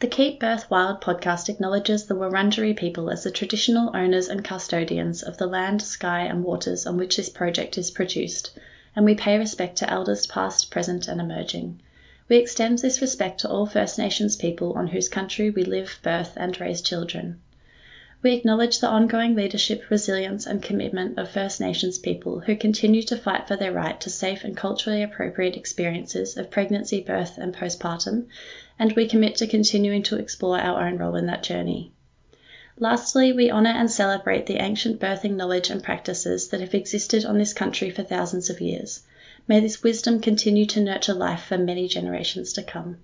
The Keep Birth Wild podcast acknowledges the Wurundjeri people as the traditional owners and custodians of the land, sky, and waters on which this project is produced, and we pay respect to elders past, present, and emerging. We extend this respect to all First Nations people on whose country we live, birth, and raise children. We acknowledge the ongoing leadership, resilience, and commitment of First Nations people who continue to fight for their right to safe and culturally appropriate experiences of pregnancy, birth, and postpartum, and we commit to continuing to explore our own role in that journey. Lastly, we honour and celebrate the ancient birthing knowledge and practices that have existed on this country for thousands of years. May this wisdom continue to nurture life for many generations to come.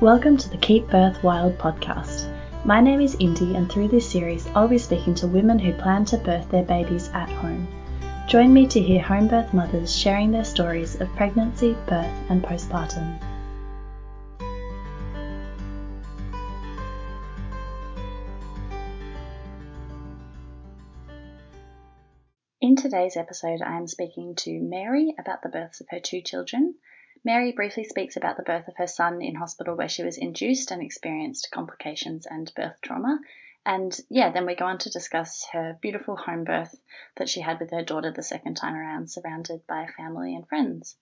Welcome to the Keep Birth Wild podcast. My name is Indy, and through this series, I'll be speaking to women who plan to birth their babies at home. Join me to hear home birth mothers sharing their stories of pregnancy, birth, and postpartum. In today's episode, I am speaking to Mary about the births of her two children, Mary briefly speaks about the birth of her son in hospital where she was induced and experienced complications and birth trauma. And yeah, then we go on to discuss her beautiful home birth that she had with her daughter the second time around, surrounded by family and friends.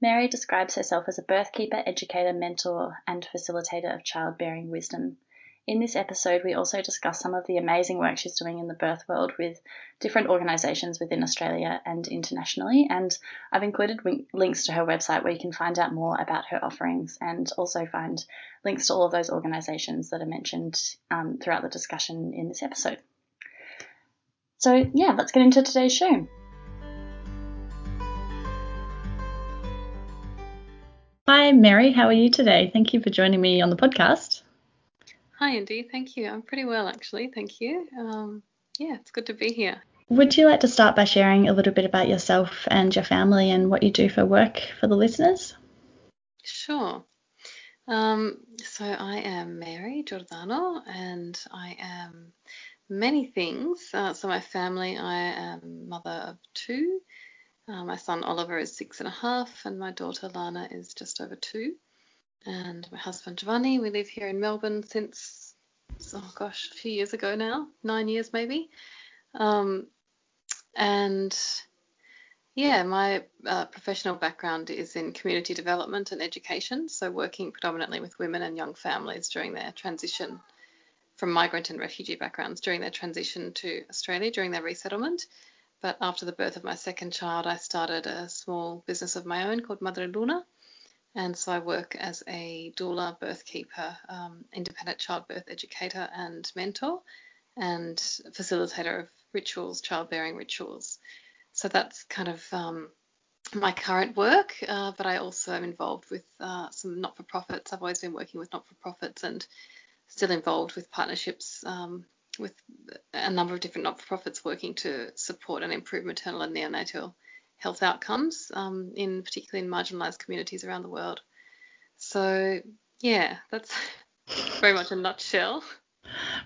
Mary describes herself as a birth keeper, educator, mentor, and facilitator of childbearing wisdom. In this episode, we also discuss some of the amazing work she's doing in the birth world with different organisations within Australia and internationally. And I've included links to her website where you can find out more about her offerings and also find links to all of those organisations that are mentioned um, throughout the discussion in this episode. So, yeah, let's get into today's show. Hi, Mary. How are you today? Thank you for joining me on the podcast. Hi, Indy. Thank you. I'm pretty well, actually. Thank you. Um, yeah, it's good to be here. Would you like to start by sharing a little bit about yourself and your family and what you do for work for the listeners? Sure. Um, so I am Mary Giordano and I am many things. Uh, so my family, I am mother of two. Uh, my son Oliver is six and a half, and my daughter Lana is just over two and my husband Giovanni. We live here in Melbourne since, oh gosh, a few years ago now, nine years maybe. Um, and yeah, my uh, professional background is in community development and education, so working predominantly with women and young families during their transition from migrant and refugee backgrounds during their transition to Australia during their resettlement. But after the birth of my second child, I started a small business of my own called Madre Luna, and so I work as a doula, birth keeper, um, independent childbirth educator, and mentor, and facilitator of rituals, childbearing rituals. So that's kind of um, my current work, uh, but I also am involved with uh, some not for profits. I've always been working with not for profits and still involved with partnerships um, with a number of different not for profits working to support and improve maternal and neonatal health outcomes, um, in particularly in marginalised communities around the world. So yeah, that's very much a nutshell.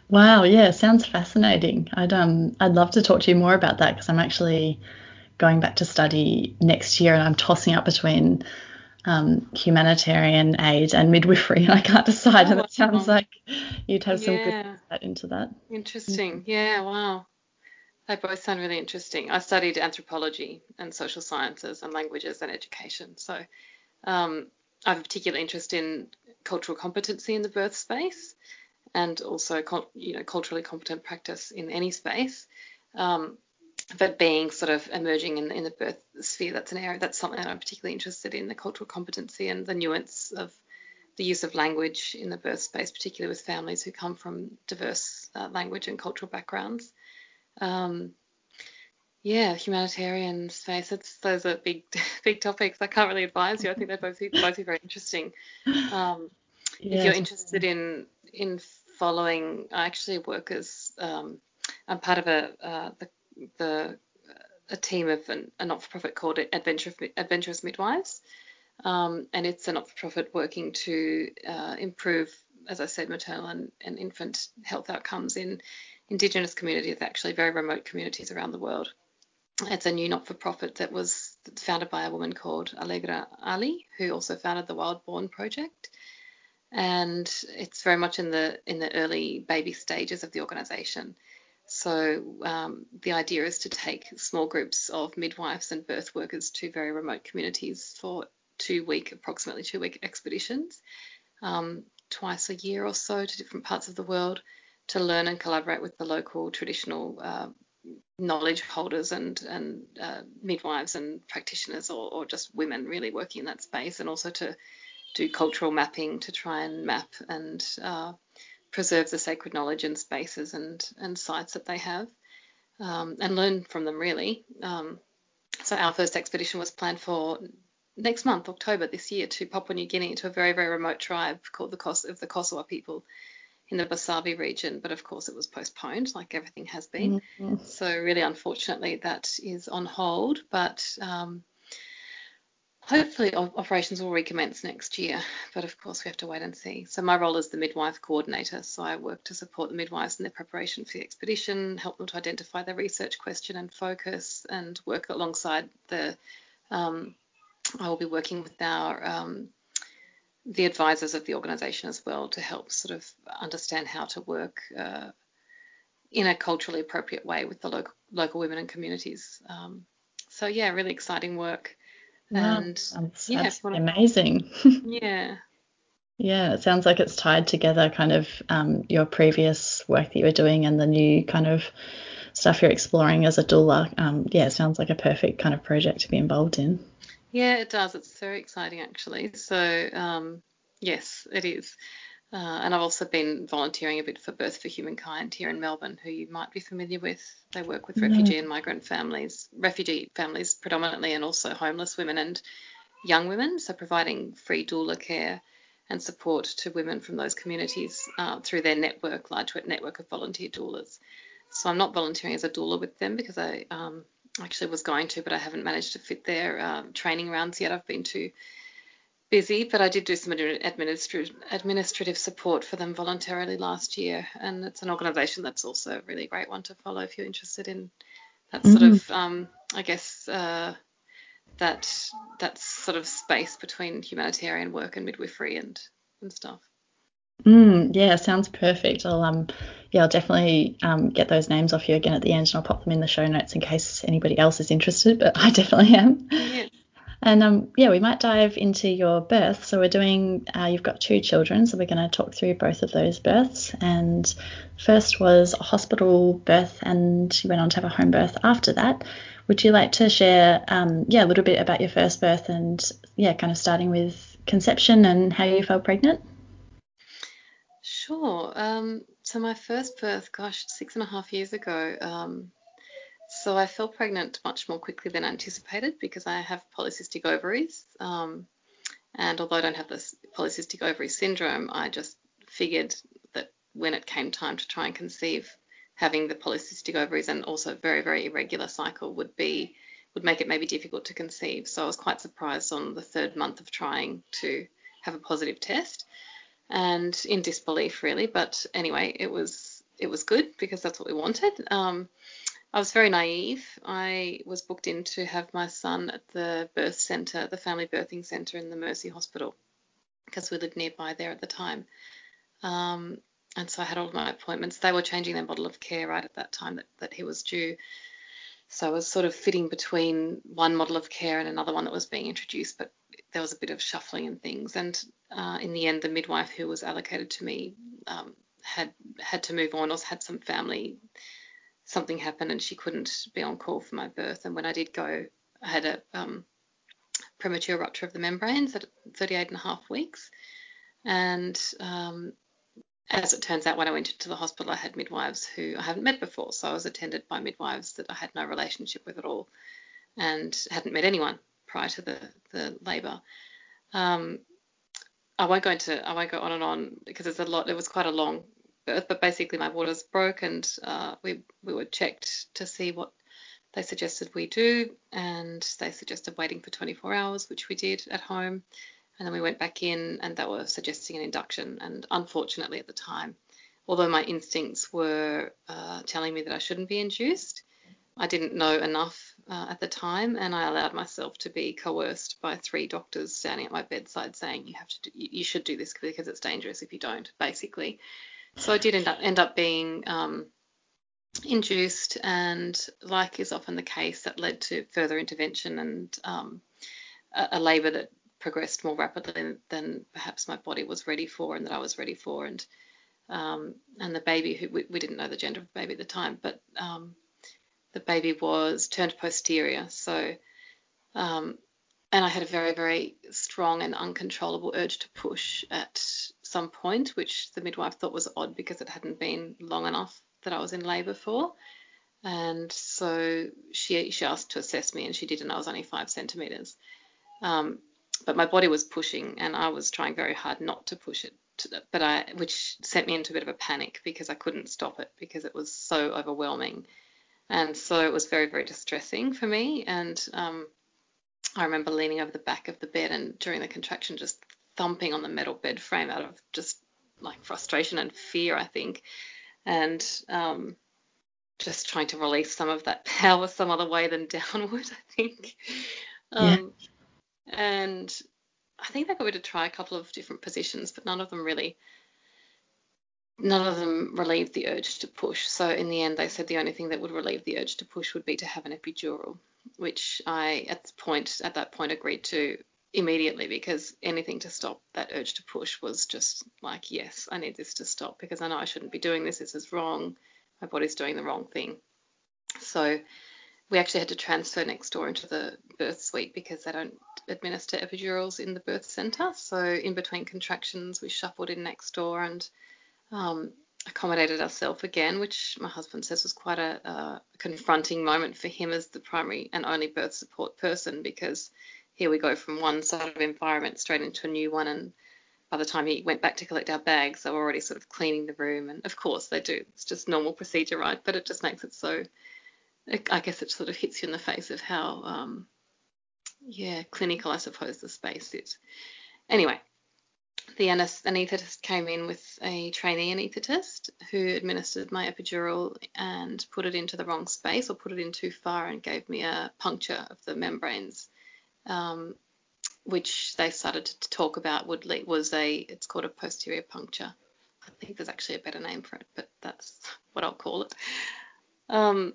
Wow, yeah, sounds fascinating. I'd um I'd love to talk to you more about that because I'm actually going back to study next year and I'm tossing up between um, humanitarian aid and midwifery and I can't decide oh, and it sounds like you'd have some good insight into that. Interesting. Yeah, wow. They both sound really interesting. I studied anthropology and social sciences and languages and education. So um, I have a particular interest in cultural competency in the birth space and also you know culturally competent practice in any space. Um, but being sort of emerging in, in the birth sphere, that's an area that's something that I'm particularly interested in the cultural competency and the nuance of the use of language in the birth space, particularly with families who come from diverse uh, language and cultural backgrounds. Um, yeah, humanitarian space. It's, those are big, big topics. I can't really advise you. I think they're both both very interesting. Um, yeah, if you're interested in in following, I actually work as um, I'm part of a uh, the the a team of an, a not-for-profit called Adventure, Adventurous Midwives, um, and it's a not-for-profit working to uh, improve, as I said, maternal and, and infant health outcomes in Indigenous communities, actually very remote communities around the world. It's a new not-for-profit that was founded by a woman called Allegra Ali, who also founded the Wild Born Project. And it's very much in the in the early baby stages of the organisation. So um, the idea is to take small groups of midwives and birth workers to very remote communities for two week, approximately two week expeditions, um, twice a year or so to different parts of the world to learn and collaborate with the local traditional uh, knowledge holders and and uh, midwives and practitioners or, or just women really working in that space and also to do cultural mapping to try and map and uh, preserve the sacred knowledge and spaces and and sites that they have um, and learn from them really. Um, so our first expedition was planned for next month October this year to Papua New Guinea to a very very remote tribe called the Kos of the Kossowa people in the Bosavi region, but of course it was postponed, like everything has been. Mm-hmm. So really, unfortunately, that is on hold. But um, hopefully, operations will recommence next year. But of course, we have to wait and see. So my role is the midwife coordinator. So I work to support the midwives in their preparation for the expedition, help them to identify their research question and focus, and work alongside the. Um, I will be working with our um, the advisors of the organisation as well to help sort of understand how to work uh, in a culturally appropriate way with the local local women and communities. Um, so yeah, really exciting work. Wow, and that's, yeah, that's amazing. yeah. Yeah, it sounds like it's tied together, kind of um, your previous work that you were doing and the new kind of stuff you're exploring as a doula. Um, yeah, it sounds like a perfect kind of project to be involved in. Yeah, it does. It's very exciting actually. So um, yes, it is. Uh, and I've also been volunteering a bit for Birth for Humankind here in Melbourne, who you might be familiar with. They work with refugee and migrant families, refugee families predominantly, and also homeless women and young women. So providing free doula care and support to women from those communities uh, through their network, large network of volunteer doulas. So I'm not volunteering as a doula with them because I um, actually was going to, but I haven't managed to fit their uh, training rounds yet. I've been too busy, but I did do some administrative administrative support for them voluntarily last year, and it's an organisation that's also a really great one to follow if you're interested in that sort mm. of, um, I guess, uh, that that sort of space between humanitarian work and midwifery and and stuff. Mm, yeah, sounds perfect. I'll um, yeah, I'll definitely um, get those names off you again at the end, and I'll pop them in the show notes in case anybody else is interested. But I definitely am. Yeah. And um, yeah, we might dive into your birth. So we're doing. Uh, you've got two children, so we're going to talk through both of those births. And first was a hospital birth, and you went on to have a home birth after that. Would you like to share, um, yeah, a little bit about your first birth and yeah, kind of starting with conception and how you felt pregnant? Sure. Um, so my first birth, gosh, six and a half years ago. Um, so I fell pregnant much more quickly than anticipated because I have polycystic ovaries. Um, and although I don't have this polycystic ovary syndrome, I just figured that when it came time to try and conceive, having the polycystic ovaries and also very, very irregular cycle would be would make it maybe difficult to conceive. So I was quite surprised on the third month of trying to have a positive test and in disbelief really. But anyway, it was it was good because that's what we wanted. Um, I was very naive. I was booked in to have my son at the birth centre, the family birthing centre in the Mercy Hospital, because we lived nearby there at the time. Um, and so I had all my appointments. They were changing their model of care right at that time that, that he was due. So I was sort of fitting between one model of care and another one that was being introduced, but there was a bit of shuffling and things. And uh, in the end, the midwife who was allocated to me um, had had to move on or had some family something happen and she couldn't be on call for my birth. And when I did go, I had a um, premature rupture of the membranes at 38 and a half weeks. And um, as it turns out, when I went into the hospital, I had midwives who I hadn't met before. So I was attended by midwives that I had no relationship with at all and hadn't met anyone prior to the, the labour. Um, I won't go into I won't go on and on because there's a lot. It was quite a long birth, but basically my waters broke and uh, we we were checked to see what they suggested we do, and they suggested waiting for 24 hours, which we did at home. And then we went back in, and they were suggesting an induction. And unfortunately, at the time, although my instincts were uh, telling me that I shouldn't be induced, I didn't know enough uh, at the time, and I allowed myself to be coerced by three doctors standing at my bedside saying, "You have to, do, you should do this because it's dangerous if you don't." Basically, so I did end up end up being um, induced, and like is often the case, that led to further intervention and um, a, a labour that progressed more rapidly than, perhaps my body was ready for and that I was ready for, and um, and the baby who we, we, didn't know the gender of the baby at the time, but um, the baby was turned posterior. So, um, and I had a very, very strong and uncontrollable urge to push at some point, which the midwife thought was odd because it hadn't been long enough that I was in labour for. And so she she asked to assess me, and she did, and I was only five centimetres. Um, but my body was pushing, and I was trying very hard not to push it. But I, which sent me into a bit of a panic because I couldn't stop it because it was so overwhelming and so it was very, very distressing for me. And um, I remember leaning over the back of the bed and during the contraction just thumping on the metal bed frame out of just like frustration and fear, I think. And um, just trying to release some of that power some other way than downward, I think. Um, yeah. And I think they got me to try a couple of different positions, but none of them really none of them relieved the urge to push. So in the end, they said the only thing that would relieve the urge to push would be to have an epidural, which I at the point at that point agreed to immediately because anything to stop that urge to push was just like yes, I need this to stop because I know I shouldn't be doing this. This is wrong. My body's doing the wrong thing. So we actually had to transfer next door into the birth suite because they don't administer epidurals in the birth centre. So in between contractions, we shuffled in next door and um, accommodated ourselves again, which my husband says was quite a, a, confronting moment for him as the primary and only birth support person because here we go from one sort of environment straight into a new one. And by the time he went back to collect our bags they were already sort of cleaning the room. And of course they do. It's just normal procedure right? But it just makes it so i guess it sort of hits you in the face of how um, yeah clinical i suppose the space is. Anyway the anaesthetist came in with a trainee anaesthetist who administered my epidural and put it into the wrong space or put it in too far and gave me a puncture of the membranes, um, which they started to talk about would lead, was a it's called a posterior puncture. I think there's actually a better name for it, but that's what I'll call it. Um,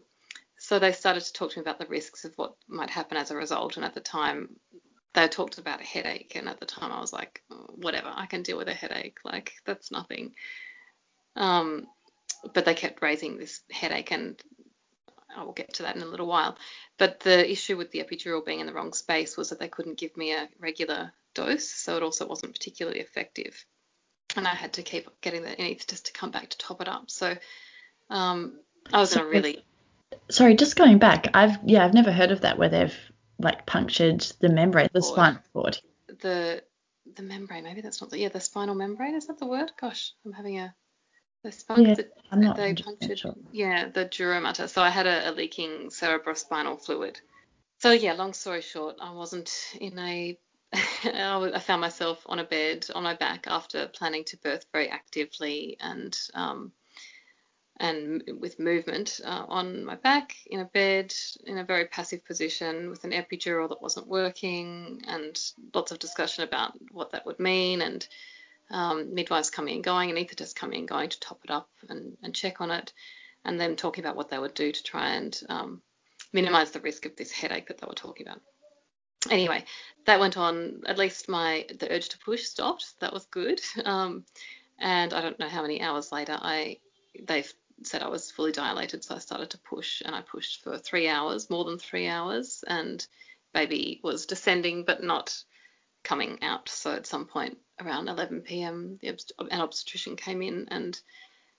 so they started to talk to me about the risks of what might happen as a result, and at the time they talked about a headache, and at the time I was like, oh, whatever, I can deal with a headache. Like that's nothing. Um, but they kept raising this headache, and I will get to that in a little while. But the issue with the epidural being in the wrong space was that they couldn't give me a regular dose, so it also wasn't particularly effective. And I had to keep getting the anaesthetist to come back to top it up. So um, I was so, really sorry, just going back, I've yeah, I've never heard of that where they've like punctured the membrane, the spinal cord. The the membrane, maybe that's not the yeah, the spinal membrane, is that the word? Gosh, I'm having a the spunk, yeah, I'm not they punctured sure. yeah, the dura mater. So I had a, a leaking cerebrospinal fluid. So yeah, long story short, I wasn't in a I found myself on a bed on my back after planning to birth very actively and um, and with movement uh, on my back in a bed in a very passive position with an epidural that wasn't working and lots of discussion about what that would mean and um, midwives coming and going, and anaesthetists coming and going to top it up and, and, check on it, and then talking about what they would do to try and um, minimise the risk of this headache that they were talking about. Anyway, that went on. At least my the urge to push stopped. That was good. Um, and I don't know how many hours later I they've said I was fully dilated, so I started to push, and I pushed for three hours, more than three hours, and baby was descending but not coming out. So at some point around 11 p.m., the an obstetrician came in and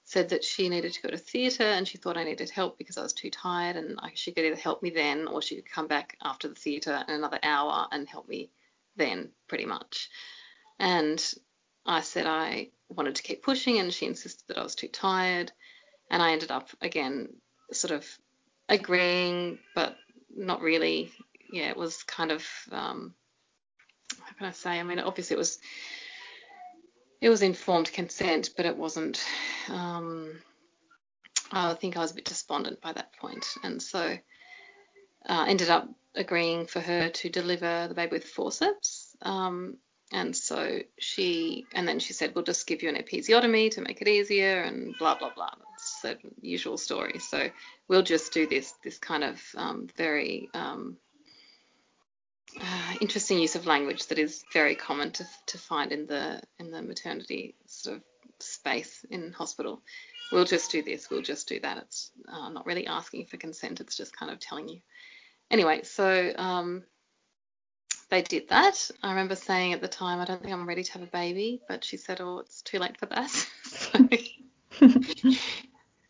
said that she needed to go to theatre and she thought I needed help because I was too tired and I, she could either help me then or she could come back after the theatre in another hour and help me then, pretty much. And I said I wanted to keep pushing and she insisted that I was too tired and I ended up again sort of agreeing, but not really. Yeah, it was kind of um, how can I say? I mean, obviously it was it was informed consent, but it wasn't. Um, I think I was a bit despondent by that point, and so uh, ended up agreeing for her to deliver the baby with forceps. Um, and so she, and then she said, we'll just give you an episiotomy to make it easier and blah, blah, blah. The usual story. So we'll just do this, this kind of um, very um, uh, interesting use of language that is very common to, to find in the, in the maternity sort of space in hospital. We'll just do this, we'll just do that. It's uh, not really asking for consent, it's just kind of telling you. Anyway, so um, they did that. I remember saying at the time, I don't think I'm ready to have a baby, but she said, oh, it's too late for that. so,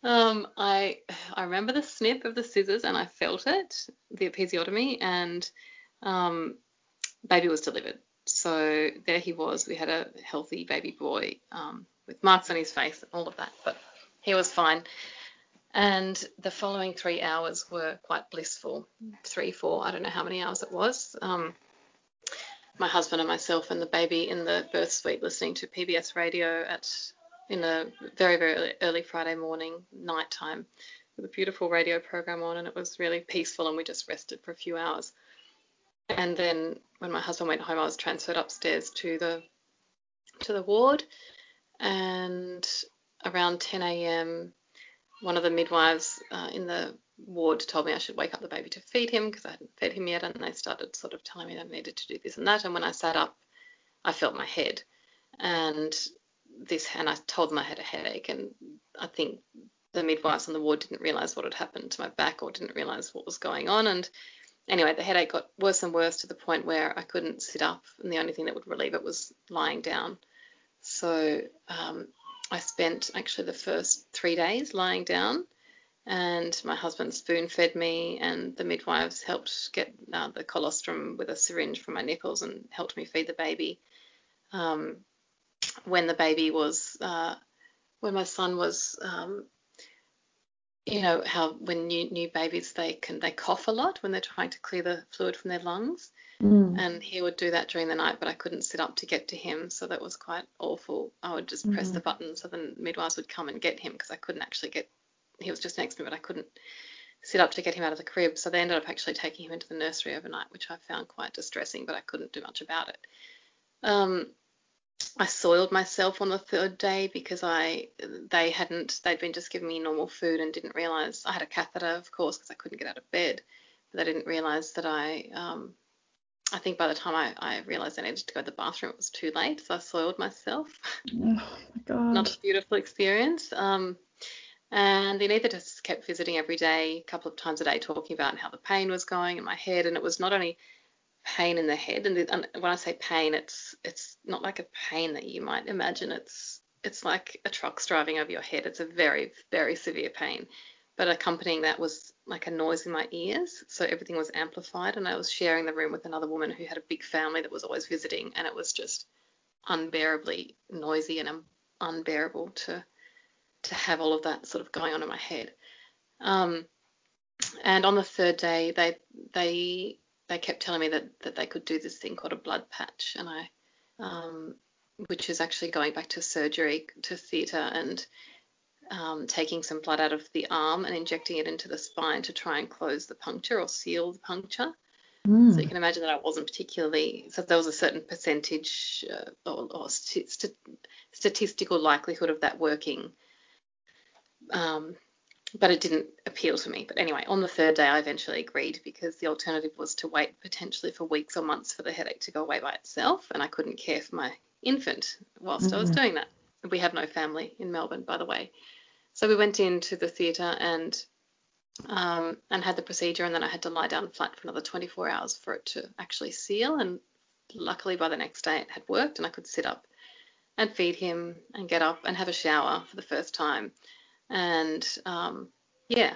um, I I remember the snip of the scissors and I felt it, the episiotomy, and um, baby was delivered. So there he was. We had a healthy baby boy um, with marks on his face and all of that, but he was fine. And the following three hours were quite blissful. Three, four, I don't know how many hours it was. Um, my husband and myself and the baby in the birth suite listening to PBS radio at in a very very early Friday morning night time with a beautiful radio program on and it was really peaceful and we just rested for a few hours. And then when my husband went home I was transferred upstairs to the to the ward and around 10 a.m. one of the midwives uh, in the ward told me I should wake up the baby to feed him because I hadn't fed him yet, and they started sort of telling me I needed to do this and that. And when I sat up, I felt my head, and this, and I told them I had a headache, and I think the midwives on the ward didn't realise what had happened to my back or didn't realise what was going on, and anyway, the headache got worse and worse to the point where I couldn't sit up, and the only thing that would relieve it was lying down. So um, I spent actually the first three days lying down and my husband spoon fed me, and the midwives helped get uh, the colostrum with a syringe from my nipples and helped me feed the baby. Um, when the baby was, uh, when my son was, um, you know how when new new babies they can they cough a lot when they're trying to clear the fluid from their lungs, mm. and he would do that during the night, but I couldn't sit up to get to him, so that was quite awful. I would just mm. press the button so the midwives would come and get him because I couldn't actually get he was just next to me, but I couldn't sit up to get him out of the crib. So they ended up actually taking him into the nursery overnight, which I found quite distressing, but I couldn't do much about it. Um, I soiled myself on the third day because I they hadn't they'd been just giving me normal food and didn't realize I had a catheter, of course, because I couldn't get out of bed. But they didn't realize that I um, I think by the time I, I realized I needed to go to the bathroom, it was too late, so I soiled myself. Oh my god! Not a beautiful experience. Um, and Anita just kept visiting every day, a couple of times a day, talking about how the pain was going in my head. And it was not only pain in the head, and, when I say pain, it's it's not like a pain that you might imagine. It's it's like a truck's driving over your head. It's a very very severe pain. But accompanying that was like a noise in my ears, so everything was amplified. And I was sharing the room with another woman who had a big family that was always visiting, and it was just unbearably noisy and unbearable to to have all of that sort of going on in my head. Um, and on the third day, they they they kept telling me that that they could do this thing called a blood patch, and I, um, which is actually going back to surgery to theatre and um, taking some blood out of the arm and injecting it into the spine to try and close the puncture or seal the puncture. Mm. So you can imagine that I wasn't particularly. So there was a certain percentage uh, or, or st- statistical likelihood of that working um, but it didn't appeal to me. But anyway, on the third day, I eventually agreed because the alternative was to wait potentially for weeks or months for the headache to go away by itself, and I couldn't care for my infant whilst mm-hmm. I was mm-hmm. doing that. We have no family in Melbourne, by the way. So we went into the theatre and um, and had the procedure, and then I had to lie down flat for another 24 hours for it to actually seal. And luckily, by the next day, it had worked, and I could sit up and feed him and get up and have a shower for the first time and um, yeah,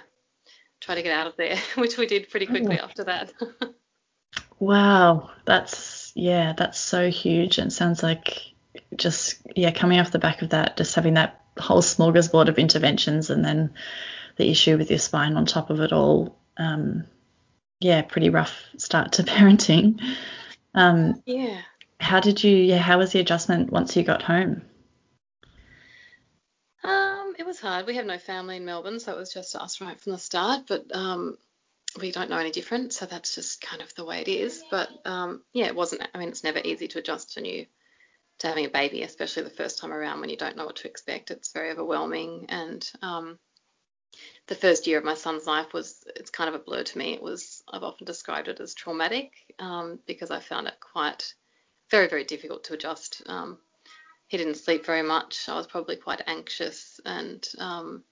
try to get out of there, which we did pretty quickly oh. after that. wow, that's yeah, that's so huge, and sounds like just yeah, coming off the back of that, just having that whole smorgasbord of interventions, and then the issue with your spine on top of it all. Um, yeah, pretty rough start to parenting. Um, yeah. How did you? Yeah, how was the adjustment once you got home? It was hard. We have no family in Melbourne, so it was just us right from the start. But um, we don't know any different, so that's just kind of the way it is. But um, yeah, it wasn't. I mean, it's never easy to adjust to new to having a baby, especially the first time around when you don't know what to expect. It's very overwhelming, and um, the first year of my son's life was it's kind of a blur to me. It was I've often described it as traumatic um, because I found it quite very very difficult to adjust. Um, he didn't sleep very much. I was probably quite anxious and um,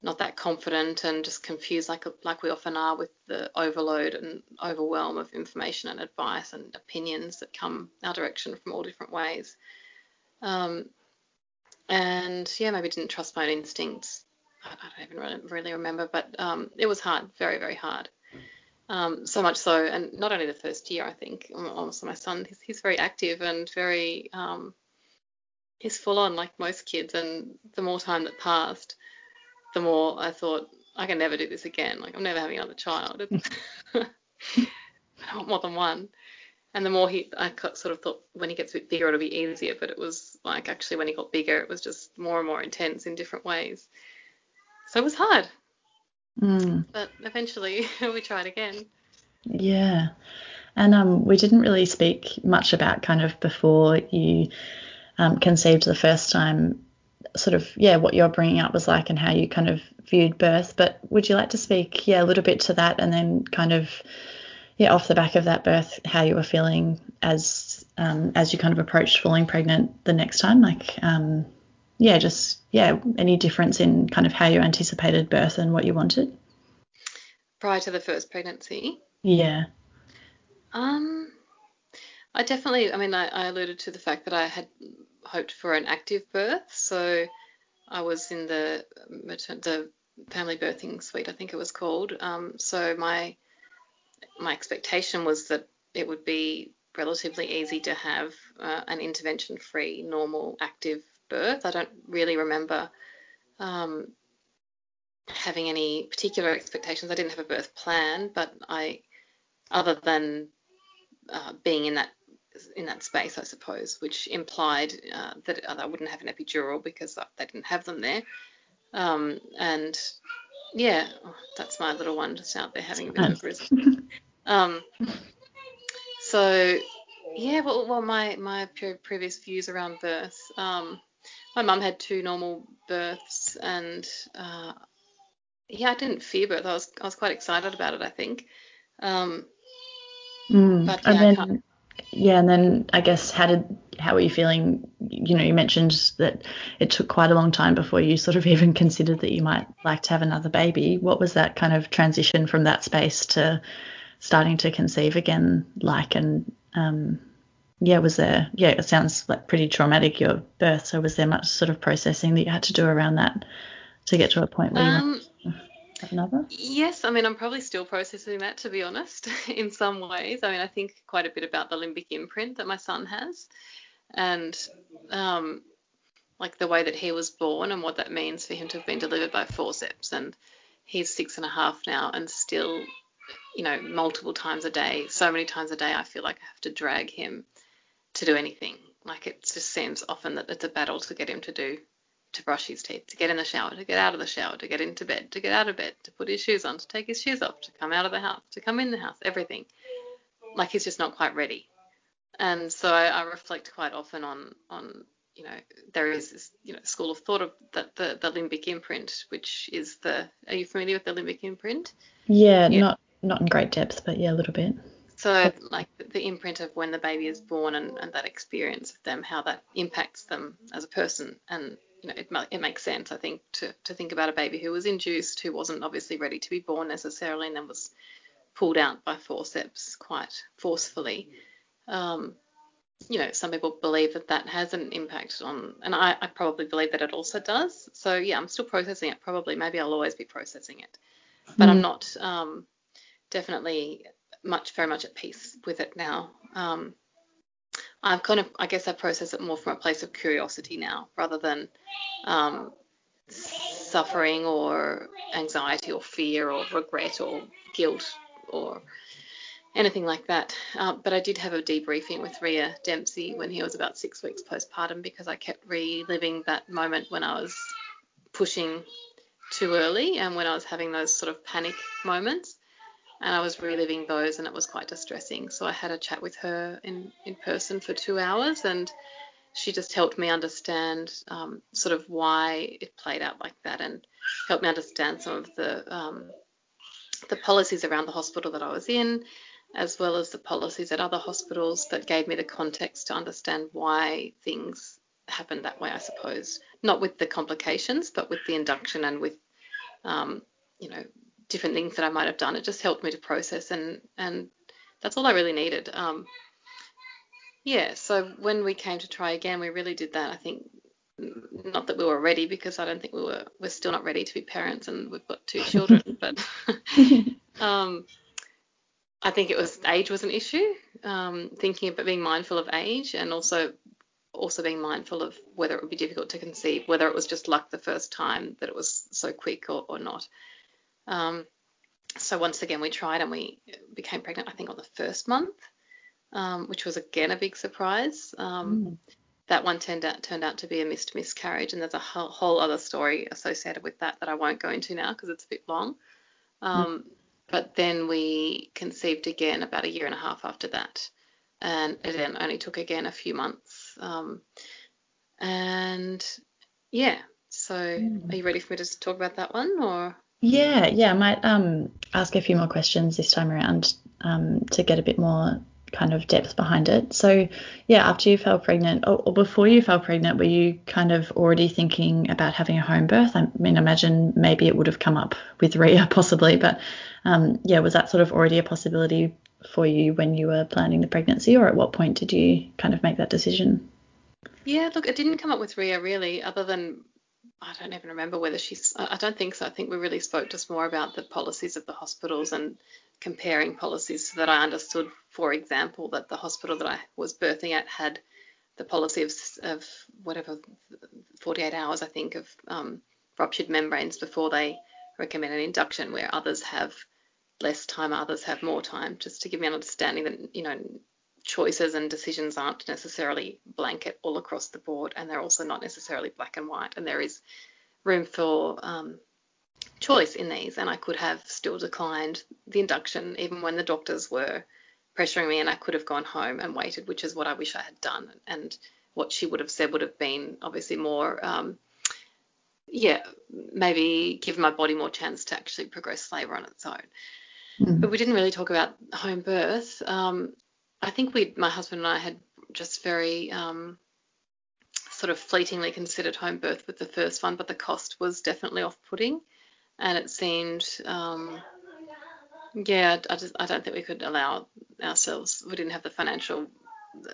not that confident and just confused like like we often are with the overload and overwhelm of information and advice and opinions that come our direction from all different ways. Um, and yeah, maybe didn't trust my own instincts. I, I don't even really, remember, but um, it was hard, very very hard. Um, so much so, and not only the first year, I think. Also, my son, he's, he's very active and very um, he's full on like most kids. And the more time that passed, the more I thought I can never do this again. Like I'm never having another child. I want more than one. And the more he, I sort of thought when he gets a bit bigger it'll be easier, but it was like actually when he got bigger it was just more and more intense in different ways. So it was hard. Mm. But eventually we tried again. Yeah. And um, we didn't really speak much about kind of before you um, conceived the first time sort of yeah what your bringing up was like and how you kind of viewed birth. But would you like to speak yeah a little bit to that and then kind of yeah off the back of that birth how you were feeling as um, as you kind of approached falling pregnant the next time? Like um, yeah just yeah any difference in kind of how you anticipated birth and what you wanted? Prior to the first pregnancy? Yeah. Um I definitely I mean I, I alluded to the fact that I had hoped for an active birth. So I was in the the family birthing suite, I think it was called. Um, so my my expectation was that it would be relatively easy to have uh, an intervention-free, normal, active birth. I don't really remember um, having any particular expectations. I didn't have a birth plan, but I, other than uh, being in that in that space, I suppose, which implied uh, that I wouldn't have an epidural because they didn't have them there. Um, and yeah, oh, that's my little one just out there having a bit of a grizzle. Um, so yeah, well, well, my my previous views around birth. Um, my mum had two normal births, and uh, yeah, I didn't fear birth. I was I was quite excited about it. I think. Um, mm, but yeah, and then yeah, and then I guess how did how were you feeling? You know, you mentioned that it took quite a long time before you sort of even considered that you might like to have another baby. What was that kind of transition from that space to starting to conceive again like? And um, yeah, was there? Yeah, it sounds like pretty traumatic your birth. So was there much sort of processing that you had to do around that to get to a point where um, you? Another? Yes, I mean, I'm probably still processing that to be honest, in some ways. I mean, I think quite a bit about the limbic imprint that my son has and um, like the way that he was born and what that means for him to have been delivered by forceps. And he's six and a half now and still, you know, multiple times a day, so many times a day, I feel like I have to drag him to do anything. Like it just seems often that it's a battle to get him to do to brush his teeth, to get in the shower, to get out of the shower, to get into bed, to get out of bed, to put his shoes on, to take his shoes off, to come out of the house, to come in the house, everything. Like he's just not quite ready. And so I, I reflect quite often on on you know there is this you know school of thought of the, the, the limbic imprint, which is the are you familiar with the limbic imprint? Yeah, yeah. not not in great depth, but yeah, a little bit. So, like the imprint of when the baby is born and, and that experience of them, how that impacts them as a person. And you know, it, it makes sense, I think, to, to think about a baby who was induced, who wasn't obviously ready to be born necessarily, and then was pulled out by forceps quite forcefully. Um, you know, some people believe that that has an impact on, and I, I, probably believe that it also does. So yeah, I'm still processing it. Probably, maybe I'll always be processing it, but mm. I'm not um, definitely much, very much at peace with it now. Um, I've kind of, I guess I process it more from a place of curiosity now rather than um, suffering or anxiety or fear or regret or guilt or anything like that. Uh, but I did have a debriefing with Rhea Dempsey when he was about six weeks postpartum because I kept reliving that moment when I was pushing too early and when I was having those sort of panic moments. And I was reliving those, and it was quite distressing. So I had a chat with her in in person for two hours, and she just helped me understand um, sort of why it played out like that, and helped me understand some of the um, the policies around the hospital that I was in, as well as the policies at other hospitals that gave me the context to understand why things happened that way, I suppose. Not with the complications, but with the induction and with, um, you know, different things that I might have done. It just helped me to process, and and that's all I really needed. Um, yeah, so when we came to try again, we really did that. I think not that we were ready because I don't think we were we're still not ready to be parents and we've got two children, but um, I think it was age was an issue. Um, thinking about being mindful of age and also also being mindful of whether it would be difficult to conceive, whether it was just luck the first time that it was so quick or, or not. Um, so once again, we tried and we became pregnant, I think, on the first month, um, which was again a big surprise. Um, mm. That one turned out turned out to be a missed miscarriage, and there's a whole, whole other story associated with that that I won't go into now because it's a bit long. Mm. But then we conceived again about a year and a half after that, and it then only took again a few months. Um, and yeah, so mm. are you ready for me to talk about that one or? Yeah, yeah, I might um, ask a few more questions this time around um, to get a bit more kind of depth behind it. So, yeah, after you fell pregnant, or, or, before you fell pregnant, were you kind of already thinking about having a home birth? I mean, imagine maybe it would have come up with Rhea possibly, but um, yeah, was that sort of already a possibility for you when you were planning the pregnancy, or at what point did you kind of make that decision? Yeah, look, it didn't come up with Rhea really, other than I don't even remember whether she's. I don't think so. I think we really spoke just more about the policies of the hospitals and comparing policies so that I understood, for example, that the hospital that I was birthing at had the policy of, of whatever 48 hours, I think, of um, ruptured membranes before they recommend an induction, where others have less time, others have more time, just to give me an understanding that you know choices and decisions aren't necessarily blanket all across the board, and they're also not necessarily black and white, and there is room for um, choice in these. And I could have still declined the induction even when the doctors were pressuring me, and I could have gone home and waited, which is what I wish I had done. And what she would have said would have been obviously more. Um, yeah, maybe give my body more chance to actually progress labour on its own. Mm. But we didn't really talk about home birth. Um, I think we, my husband and I, had just very um, sort of fleetingly considered home birth with the first one, but the cost was definitely off-putting, and it seemed, um, yeah, I just I don't think we could allow ourselves. We didn't have the financial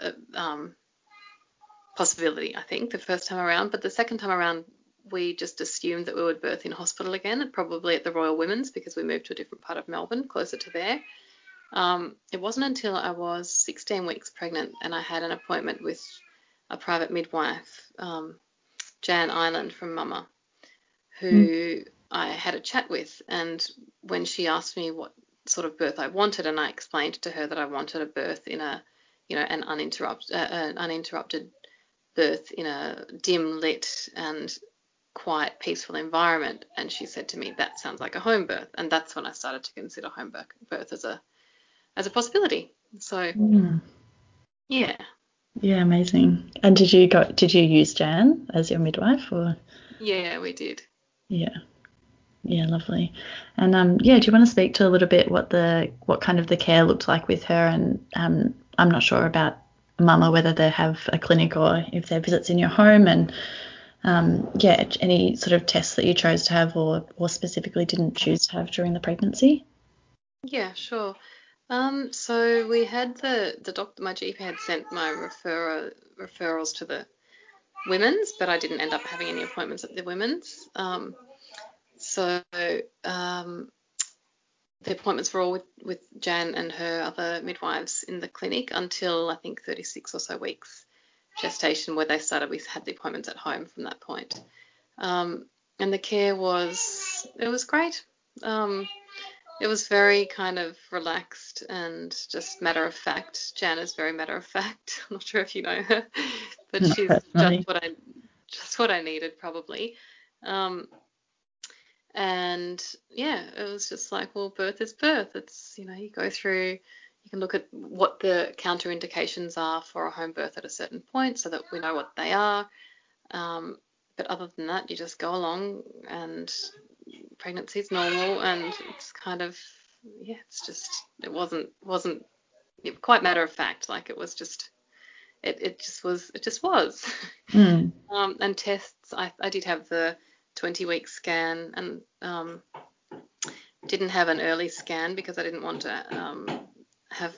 uh, um, possibility. I think the first time around, but the second time around, we just assumed that we would birth in hospital again, probably at the Royal Women's because we moved to a different part of Melbourne, closer to there. Um, it wasn't until I was 16 weeks pregnant and I had an appointment with a private midwife, um, Jan Island from Mama, who mm. I had a chat with. And when she asked me what sort of birth I wanted, and I explained to her that I wanted a birth in a, you know, an uninterrupted, uh, an uninterrupted birth in a dim lit and quiet, peaceful environment. And she said to me, "That sounds like a home birth." And that's when I started to consider home birth as a as a possibility. So mm. yeah. Yeah, amazing. And did you go did you use Jan as your midwife or Yeah, we did. Yeah. Yeah, lovely. And um yeah, do you want to speak to a little bit what the what kind of the care looked like with her and um I'm not sure about mama whether they have a clinic or if they're visits in your home and um, yeah, any sort of tests that you chose to have or, or specifically didn't choose to have during the pregnancy? Yeah, sure. Um, so we had the the doctor, my GP had sent my referrals to the women's, but I didn't end up having any appointments at the women's. Um, so um, the appointments were all with, with Jan and her other midwives in the clinic until I think 36 or so weeks gestation, where they started. We had the appointments at home from that point, um, and the care was it was great. Um, it was very kind of relaxed and just matter of fact. Jan is very matter of fact. I'm not sure if you know her, but she's just what I just what I needed probably. Um, And yeah, it was just like, well, birth is birth. It's, you know, you go through, you can look at what the counter-indications are for a home birth at a certain point so that we know what they are. Um, but other than that, you just go along and pregnancy is normal and it's kind of, yeah, it's just, it wasn't, wasn't quite matter of fact. Like it was just, it, it just was, it just was. Mm. um, and tests, I, I did have the 20 week scan and um, didn't have an early scan because I didn't want to um, have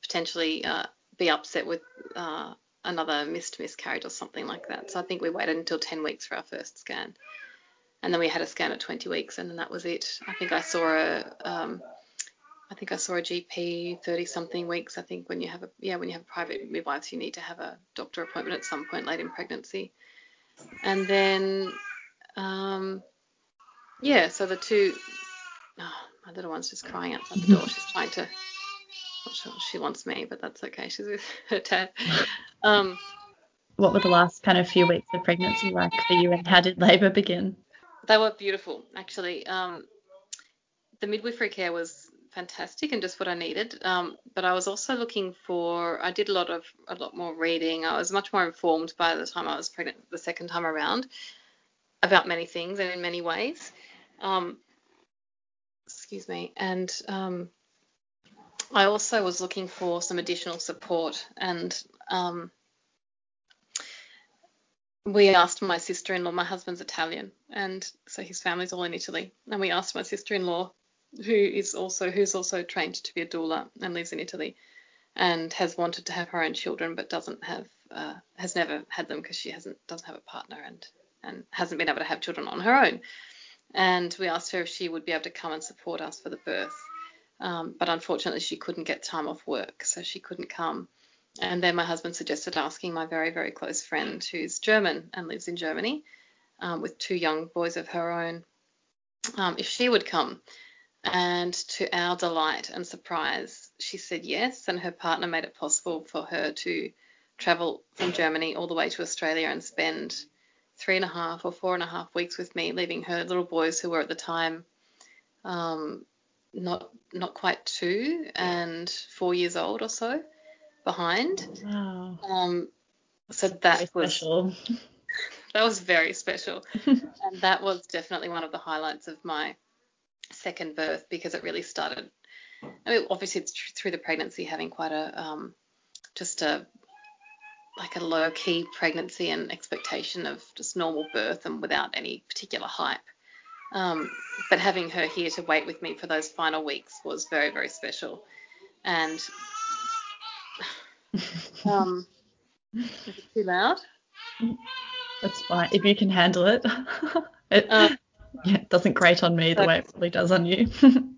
potentially uh, be upset with uh, another missed miscarriage or something like that. So I think we waited until 10 weeks for our first scan. And then we had a scan at 20 weeks, and then that was it. I think I saw a, um, I think I saw a GP 30 something weeks. I think when you have a, yeah, when you have private midwives, you need to have a doctor appointment at some point late in pregnancy. And then um, yeah, so the two, oh, my little one's just crying outside the door. She's trying to, not sure she wants me, but that's okay. She's with her dad. Um, what were the last kind of few weeks of pregnancy like for you, and how did labour begin? They were beautiful, actually. Um, the midwifery care was fantastic and just what I needed. Um, but I was also looking for. I did a lot of a lot more reading. I was much more informed by the time I was pregnant the second time around about many things and in many ways. Um, excuse me. And um, I also was looking for some additional support and um, we asked my sister-in-law, my husband's Italian, and so his family's all in Italy, and we asked my sister-in-law, who is also who's also trained to be a doula and lives in Italy, and has wanted to have her own children but doesn't have uh, has never had them because she hasn't doesn't have a partner and and hasn't been able to have children on her own. And we asked her if she would be able to come and support us for the birth. Um, but unfortunately, she couldn't get time off work, so she couldn't come. And then my husband suggested asking my very, very close friend who's German and lives in Germany um, with two young boys of her own um, if she would come. And to our delight and surprise, she said yes, and her partner made it possible for her to travel from Germany all the way to Australia and spend three and a half or four and a half weeks with me, leaving her little boys who were at the time um, not not quite two and four years old or so behind. Wow. Um, so that was special. that was very special, and that was definitely one of the highlights of my second birth because it really started. I mean, obviously it's through the pregnancy having quite a um, just a like a low key pregnancy and expectation of just normal birth and without any particular hype. Um, but having her here to wait with me for those final weeks was very, very special. And um, is it too loud? That's fine if you can handle it. it, Uh, yeah, it doesn't grate on me the way it probably does on you.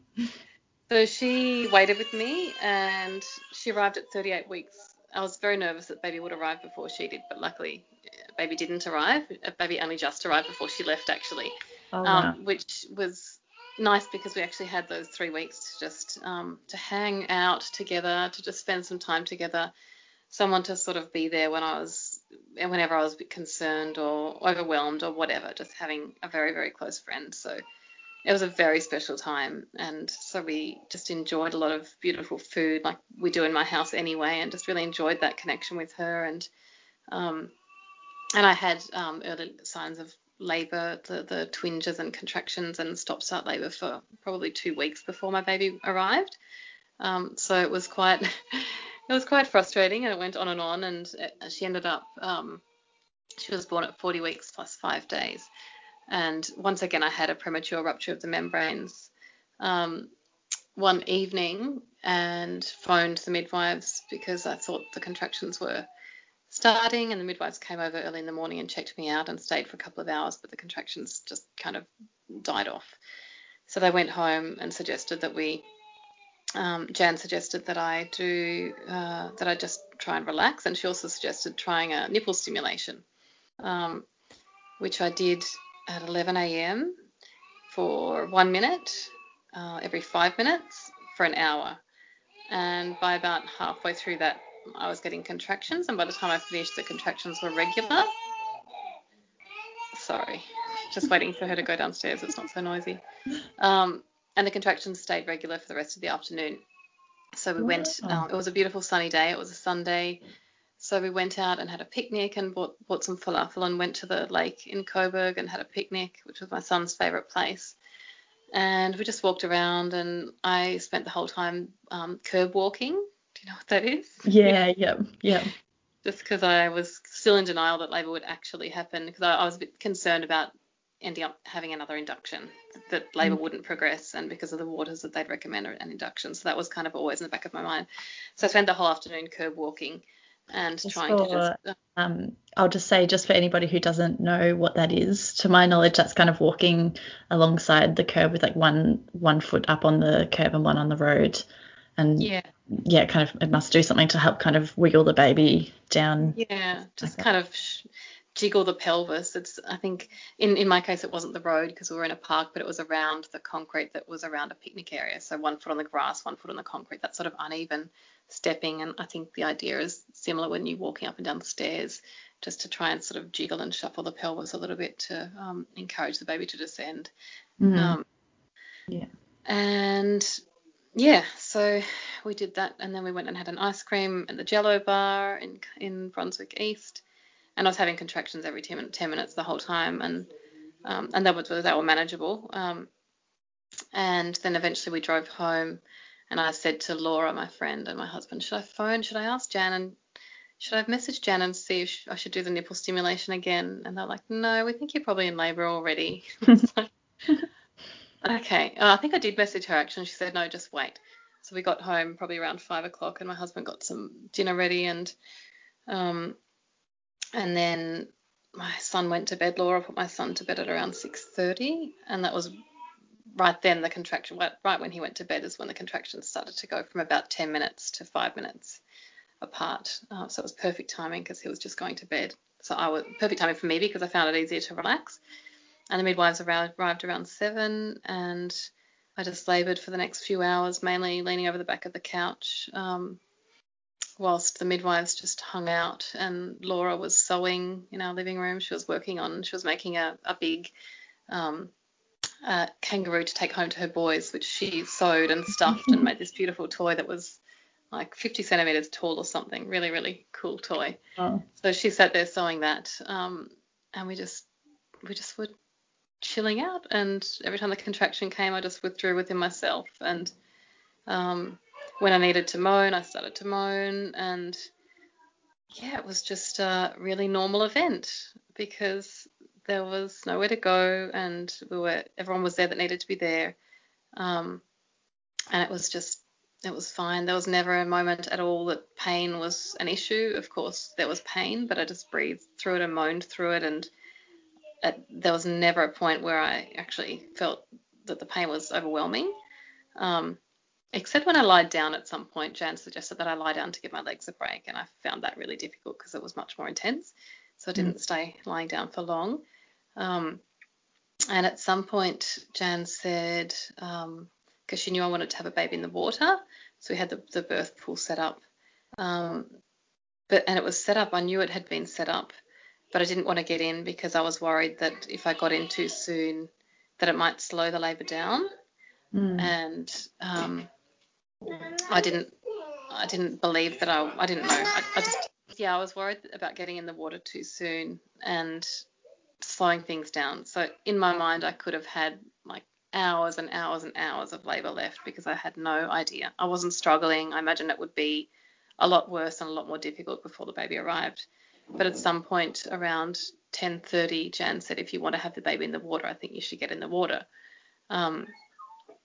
So she waited with me and she arrived at 38 weeks. I was very nervous that baby would arrive before she did, but luckily uh, baby didn't arrive. Uh, Baby only just arrived before she left actually. oh wow. um, which was nice because we actually had those three weeks to just um, to hang out together, to just spend some time together. Someone to sort of be there when I was, whenever I was a bit concerned or overwhelmed or whatever. Just having a very very close friend. So it was a very special time, and so we just enjoyed a lot of beautiful food, like we do in my house anyway, and just really enjoyed that connection with her and. Um, and I had um, early signs of labour, the, the twinges and contractions and stop start labour for probably two weeks before my baby arrived. Um, so it was quite it was quite frustrating, and it went on and on. And uh, she ended up um, she was born at 40 weeks plus five days. And once again, I had a premature rupture of the membranes um, one evening and phoned the midwives because I thought the contractions were starting and the midwives came over early in the morning and checked me out and stayed for a couple of hours but the contractions just kind of died off. So they went home and suggested that we um, jan suggested that i do uh, that i just try and relax and she also suggested trying a nipple stimulation um, which i did at 11 a.m for one minute uh, every five minutes for an hour. And by about halfway through that I was getting contractions, and by the time I finished, the contractions were regular. Sorry. just waiting for her to go downstairs. It's not so noisy. Um, and the contractions stayed regular for the rest of the afternoon. So we went. Um, it was a beautiful sunny day. It was a Sunday. So we went out and had a picnic and bought, bought some falafel and went to the lake in Coburg and had a picnic, which was my son's favourite place. And we just walked around and I spent the whole time um, curb walking. You know what that is? Yeah, yeah, yeah. Just because I was still in denial that labour would actually happen because I, I was a bit concerned about ending up having another induction, that labour mm. wouldn't progress, and because of the waters that they'd recommend an induction. So that was kind of always in the back of my mind. So I spent the whole afternoon curb walking and just trying for, to just. Uh, um, I'll just say, just for anybody who doesn't know what that is, to my knowledge, that's kind of walking alongside the curb with like one one foot up on the curb and one on the road, and yeah, yeah, kind of it must do something to help kind of wiggle the baby down. Yeah, just like kind of jiggle the pelvis. It's I think in in my case it wasn't the road because we were in a park, but it was around the concrete that was around a picnic area. So one foot on the grass, one foot on the concrete. That sort of uneven stepping. And I think the idea is similar when you're walking up and down the stairs, just to try and sort of jiggle and shuffle the pelvis a little bit to um, encourage the baby to descend. Mm. Um, yeah. And yeah, so we did that, and then we went and had an ice cream at the Jello bar in in Brunswick East and I was having contractions every 10, 10 minutes the whole time, and um, and that was they were manageable. Um, and then eventually we drove home, and I said to Laura, my friend, and my husband, should I phone? Should I ask Jan and should I message Jan and see if I should do the nipple stimulation again? And they're like, no, we think you're probably in labour already. okay, uh, I think I did message her actually. She said, no, just wait. So we got home probably around five o'clock, and my husband got some dinner ready, and um, and then my son went to bed. Laura put my son to bed at around 6:30, and that was right then the contraction. Right when he went to bed is when the contractions started to go from about 10 minutes to five minutes apart. Uh, so it was perfect timing because he was just going to bed. So I was perfect timing for me because I found it easier to relax. And the midwives arrived, arrived around seven, and I just laboured for the next few hours, mainly leaning over the back of the couch. Um, whilst the midwives just hung out and Laura was sewing in our living room. She was working on, she was making a, a big um, uh, kangaroo to take home to her boys, which she sewed and stuffed and made this beautiful toy that was like 50 centimeters tall or something. Really, really cool toy. Oh. So she sat there sewing that, um, and we just we just were chilling out. And every time the contraction came, I just withdrew within myself and um, when I needed to moan, I started to moan, and yeah, it was just a really normal event because there was nowhere to go, and we were everyone was there that needed to be there, um, and it was just it was fine. There was never a moment at all that pain was an issue. Of course, there was pain, but I just breathed through it and moaned through it, and there was never a point where I actually felt that the pain was overwhelming. Um, Except when I lied down at some point, Jan suggested that I lie down to give my legs a break, and I found that really difficult because it was much more intense. So I didn't mm. stay lying down for long. Um, and at some point, Jan said, because um, she knew I wanted to have a baby in the water, so we had the, the birth pool set up. Um, but and it was set up. I knew it had been set up, but I didn't want to get in because I was worried that if I got in too soon, that it might slow the labour down. Mm. And um, I didn't I didn't believe that I I didn't know. I, I just yeah, I was worried about getting in the water too soon and slowing things down. So in my mind I could have had like hours and hours and hours of labor left because I had no idea. I wasn't struggling. I imagined it would be a lot worse and a lot more difficult before the baby arrived. But at some point around 10:30, Jan said, "If you want to have the baby in the water, I think you should get in the water." Um,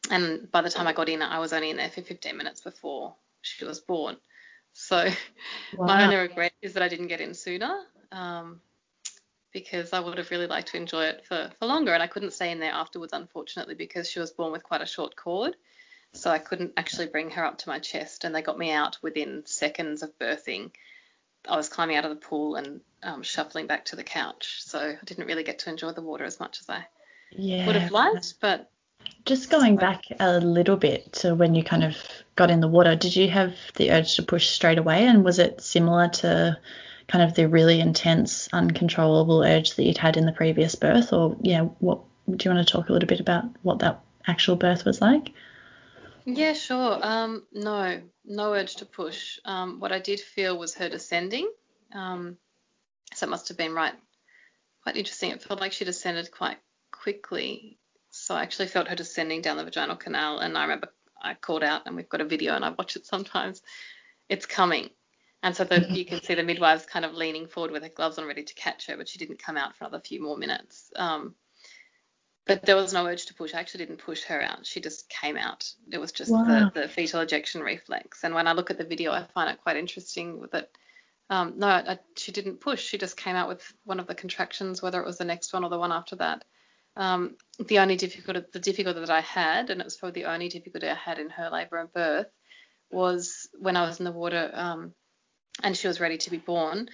and by the time I got in, I was only in there for 15 minutes before she was born. So wow. my only regret is that I didn't get in sooner, um, because I would have really liked to enjoy it for, for longer. And I couldn't stay in there afterwards, unfortunately, because she was born with quite a short cord. So I couldn't actually bring her up to my chest, and they got me out within seconds of birthing. I was climbing out of the pool and um, shuffling back to the couch, so I didn't really get to enjoy the water as much as I yeah. would have liked. But just going back a little bit to when you kind of got in the water, did you have the urge to push straight away? And was it similar to kind of the really intense, uncontrollable urge that you'd had in the previous birth? Or, yeah, what do you want to talk a little bit about what that actual birth was like? Yeah, sure. Um, no, no urge to push. Um, what I did feel was her descending. Um, so it must have been right, quite interesting. It felt like she descended quite quickly. So I actually felt her descending down the vaginal canal, and I remember I called out, and we've got a video, and I watch it sometimes. It's coming. And so the, you can see the midwives kind of leaning forward with her gloves on, ready to catch her, but she didn't come out for another few more minutes. Um, but there was no urge to push. I actually didn't push her out. She just came out. It was just wow. the, the fetal ejection reflex. And when I look at the video, I find it quite interesting that um, no, I, she didn't push. She just came out with one of the contractions, whether it was the next one or the one after that. Um, the only difficulty, the difficulty that I had, and it was probably the only difficulty I had in her labour and birth, was when I was in the water um, and she was ready to be born,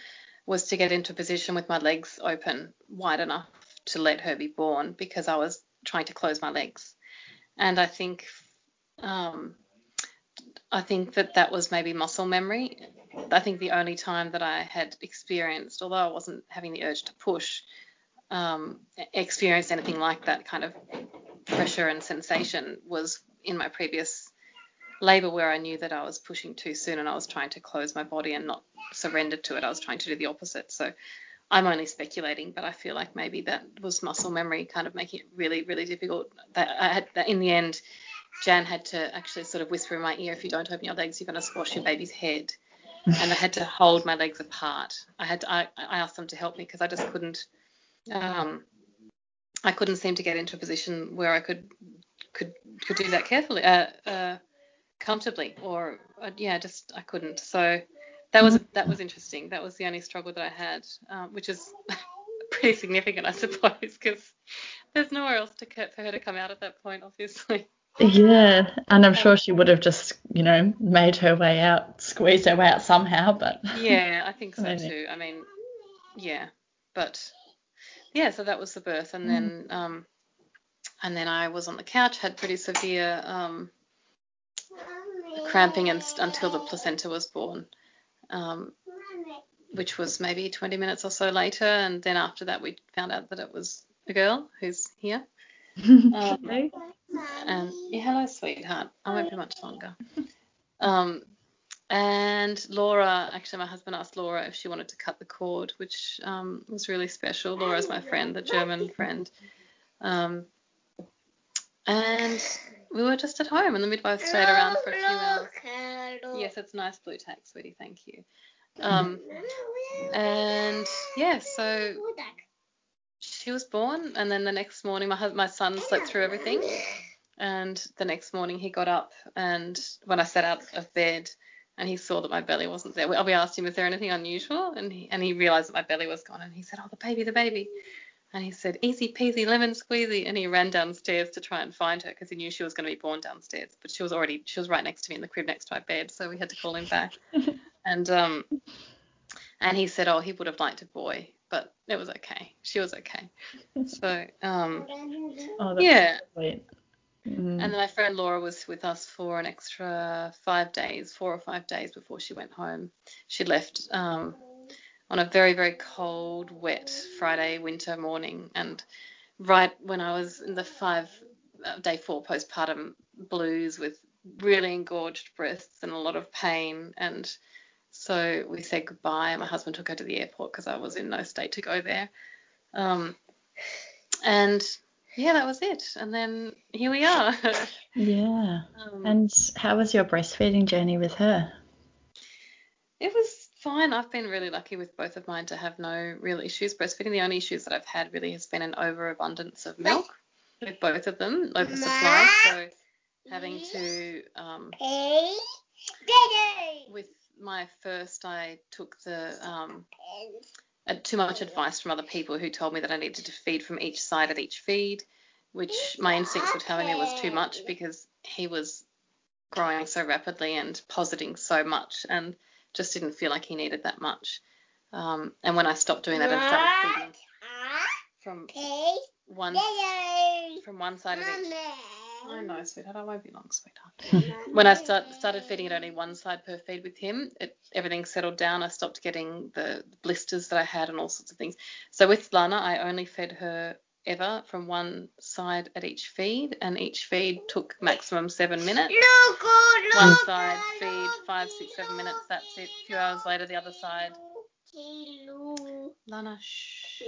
was to get into a position with my legs open wide enough to let her be born because I was trying to close my legs. And I think um, I think that that was maybe muscle memory. I think the only time that I had experienced, although I wasn't having the urge to push, um, experienced anything like that kind of pressure and sensation was in my previous labor where I knew that I was pushing too soon and I was trying to close my body and not surrender to it. I was trying to do the opposite. So I'm only speculating, but I feel like maybe that was muscle memory kind of making it really, really difficult. That I had that in the end, Jan had to actually sort of whisper in my ear, if you don't open your legs, you're going to squash your baby's head. and I had to hold my legs apart. I had to, I, I asked them to help me because I just couldn't um, I couldn't seem to get into a position where I could could could do that carefully, uh, uh, comfortably, or uh, yeah, just I couldn't. So that was that was interesting. That was the only struggle that I had, um, which is pretty significant, I suppose, because there's nowhere else to for her to come out at that point, obviously. Yeah, and I'm sure she would have just, you know, made her way out, squeezed her way out somehow, but. Yeah, I think so too. I mean, yeah, but yeah, so that was the birth, and mm. then um, and then I was on the couch, had pretty severe um, cramping and, until the placenta was born, um, which was maybe 20 minutes or so later, and then after that we found out that it was a girl who's here. um, and yeah, hello, sweetheart. I won't be much longer. Um, and Laura, actually, my husband asked Laura if she wanted to cut the cord, which um, was really special. Laura's my friend, the German friend. Um, and we were just at home, and the midwife stayed around for a few hours. Yes, it's nice Blu Tack, sweetie. Thank you. Um, and yeah, so she was born, and then the next morning, my my son slept through everything, and the next morning he got up, and when I sat out of bed and he saw that my belly wasn't there. We asked him, "Is there anything unusual?" And he and he realised that my belly was gone, and he said, "Oh, the baby, the baby." And he said, "Easy peasy, lemon squeezy." And he ran downstairs to try and find her because he knew she was going to be born downstairs, but she was already she was right next to me in the crib next to my bed, so we had to call him back. and um, and he said, "Oh, he would have liked a boy." But it was okay. She was okay. So, um, oh, yeah. Mm. And then my friend Laura was with us for an extra five days, four or five days before she went home. She left um, on a very, very cold, wet Friday winter morning. And right when I was in the five uh, day four postpartum blues with really engorged breasts and a lot of pain. And so we said goodbye. My husband took her to the airport because I was in no state to go there. Um, and yeah, that was it. And then here we are. yeah. Um, and how was your breastfeeding journey with her? It was fine. I've been really lucky with both of mine to have no real issues breastfeeding. The only issues that I've had really has been an overabundance of milk with both of them, oversupply. So having to um, with my first, I took the um, too much advice from other people who told me that I needed to feed from each side at each feed, which my instincts were telling me was too much because he was growing so rapidly and posseting so much and just didn't feel like he needed that much. Um, and when I stopped doing that and started feeding from one from one side of each I know, sweetheart. I won't be long, sweetheart. when I start, started feeding it only one side per feed with him, it, everything settled down. I stopped getting the blisters that I had and all sorts of things. So with Lana, I only fed her ever from one side at each feed, and each feed took maximum seven minutes. One side feed five, six, seven minutes. That's it. A few hours later, the other side. Lana, shh.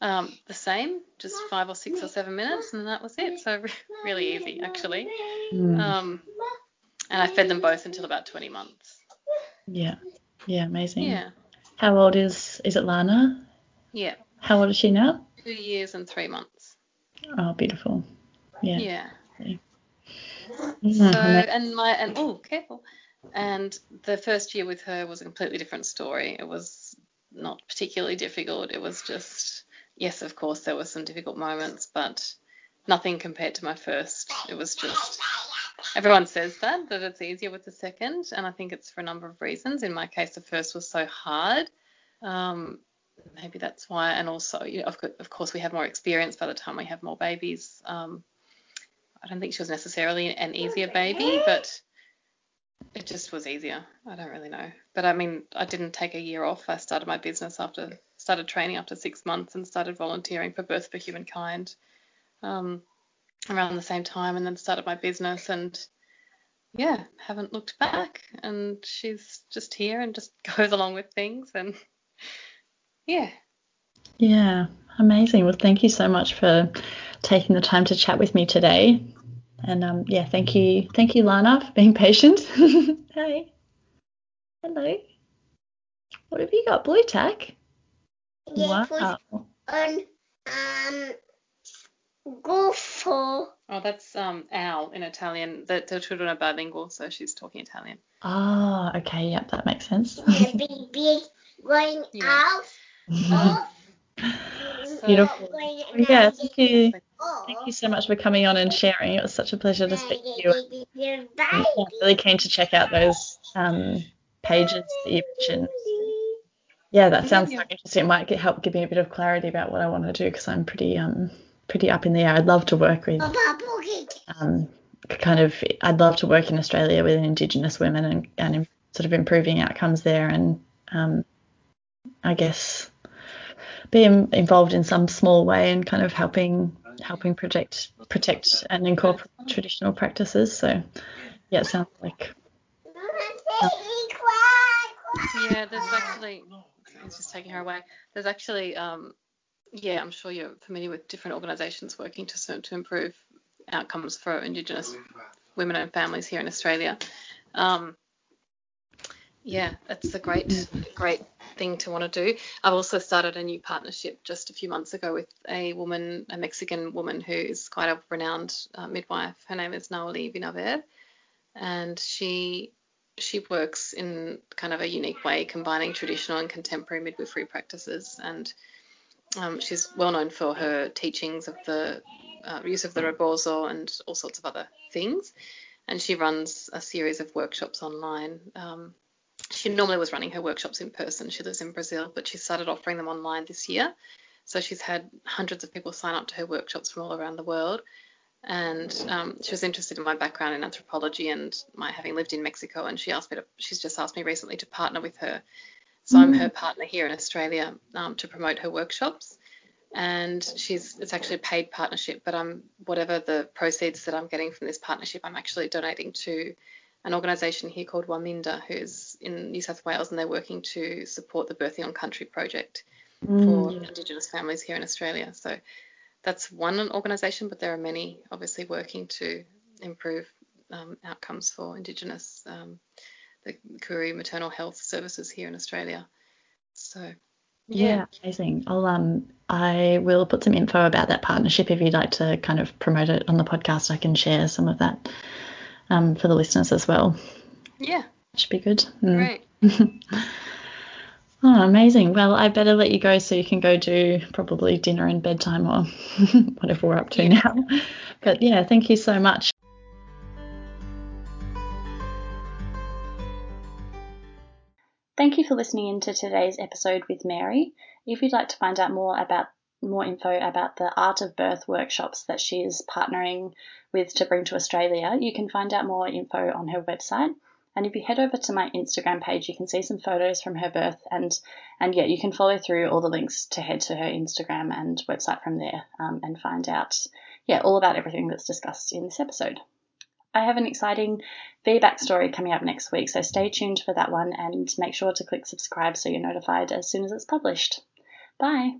Um, the same, just five or six or seven minutes, and that was it. So really easy, actually. Mm. Um, and I fed them both until about 20 months. Yeah. Yeah, amazing. Yeah, How old is is it Lana? yeah, How old is she now? Two years and three months. Oh, beautiful. Yeah. Yeah. So and my and oh careful. And the first year with her was a completely different story. It was not particularly difficult. It was just yes, of course there were some difficult moments, but nothing compared to my first. It was just everyone says that that it's easier with the second, and I think it's for a number of reasons. In my case, the first was so hard. Um, maybe that's why, and also you know, of, of course we have more experience by the time we have more babies. Um, I don't think she was necessarily an easier baby, but it just was easier. I don't really know. But I mean, I didn't take a year off. I started my business after, started training after six months and started volunteering for Birth for Humankind um, around the same time and then started my business and yeah, haven't looked back. And she's just here and just goes along with things. And yeah, Yeah, amazing. Well, thank you so much for taking the time to chat with me today. And um, yeah, thank you, thank you, Lana, for being patient. hey, hello. What have you got? Blu Tack. Yeah, Wow. on um gufo. oh, that's um, owl in Italian. The, the children are bilingual, so she's talking Italian. Ah, okay. Yep, that makes sense. Yeah, big big going Yeah. out. Beautiful. Yeah, thank you. Thank you so much for coming on and sharing. It was such a pleasure to speak to you. I'm really keen to check out those um, pages that you mentioned. Yeah, that sounds so interesting. It might get, help give me a bit of clarity about what I want to do because I'm pretty um pretty up in the air. I'd love to work with um kind of I'd love to work in Australia with Indigenous women and and sort of improving outcomes there and um I guess be involved in some small way and kind of helping helping protect protect and incorporate traditional practices. So yeah, it sounds like Yeah, there's actually. It's just taking her away. There's actually, um, yeah, I'm sure you're familiar with different organisations working to to improve outcomes for Indigenous women and families here in Australia. Um, yeah, it's a great, great thing to want to do. I've also started a new partnership just a few months ago with a woman, a Mexican woman who is quite a renowned uh, midwife. Her name is Naoli Vinaver, and she she works in kind of a unique way, combining traditional and contemporary midwifery practices. And um, she's well known for her teachings of the uh, use of the rebozo and all sorts of other things. And she runs a series of workshops online. Um, she normally was running her workshops in person. She lives in Brazil, but she started offering them online this year. So she's had hundreds of people sign up to her workshops from all around the world and um, she was interested in my background in anthropology and my having lived in Mexico. And she asked me to, she's just asked me recently to partner with her. So I'm her partner here in Australia um, to promote her workshops. And she's it's actually a paid partnership, but I'm whatever the proceeds that I'm getting from this partnership, I'm actually donating to an organisation here called Waminda, who's in New South Wales, and they're working to support the Birthing on Country project for Indigenous families here in Australia. So that's one organisation, but there are many obviously working to improve um, outcomes for Indigenous, um, the Koori maternal health services here in Australia. So, Yeah. yeah, amazing. I'll um I will put some info about that partnership if you'd like to kind of promote it on the podcast. I can share some of that um for the listeners as well. yeah, Should be good. Mm. great. Oh, amazing. Well, I better let you go so you can go do probably dinner and bedtime or whatever we're up to Yeah. now. But yeah, thank you so much. Thank you for listening in to today's episode with Mary. If you'd like to find out more about more info about the Art of Birth workshops that she is partnering with to bring to Australia, you can find out more info on her website. And if you head over to my Instagram page, you can see some photos from her birth, and and yeah, you can follow through all the links to head to her Instagram and website from there, um, and find out yeah all about everything that's discussed in this episode. I have an exciting feedback story coming up next week, so stay tuned for that one and make sure to click subscribe so you're notified as soon as it's published. Bye.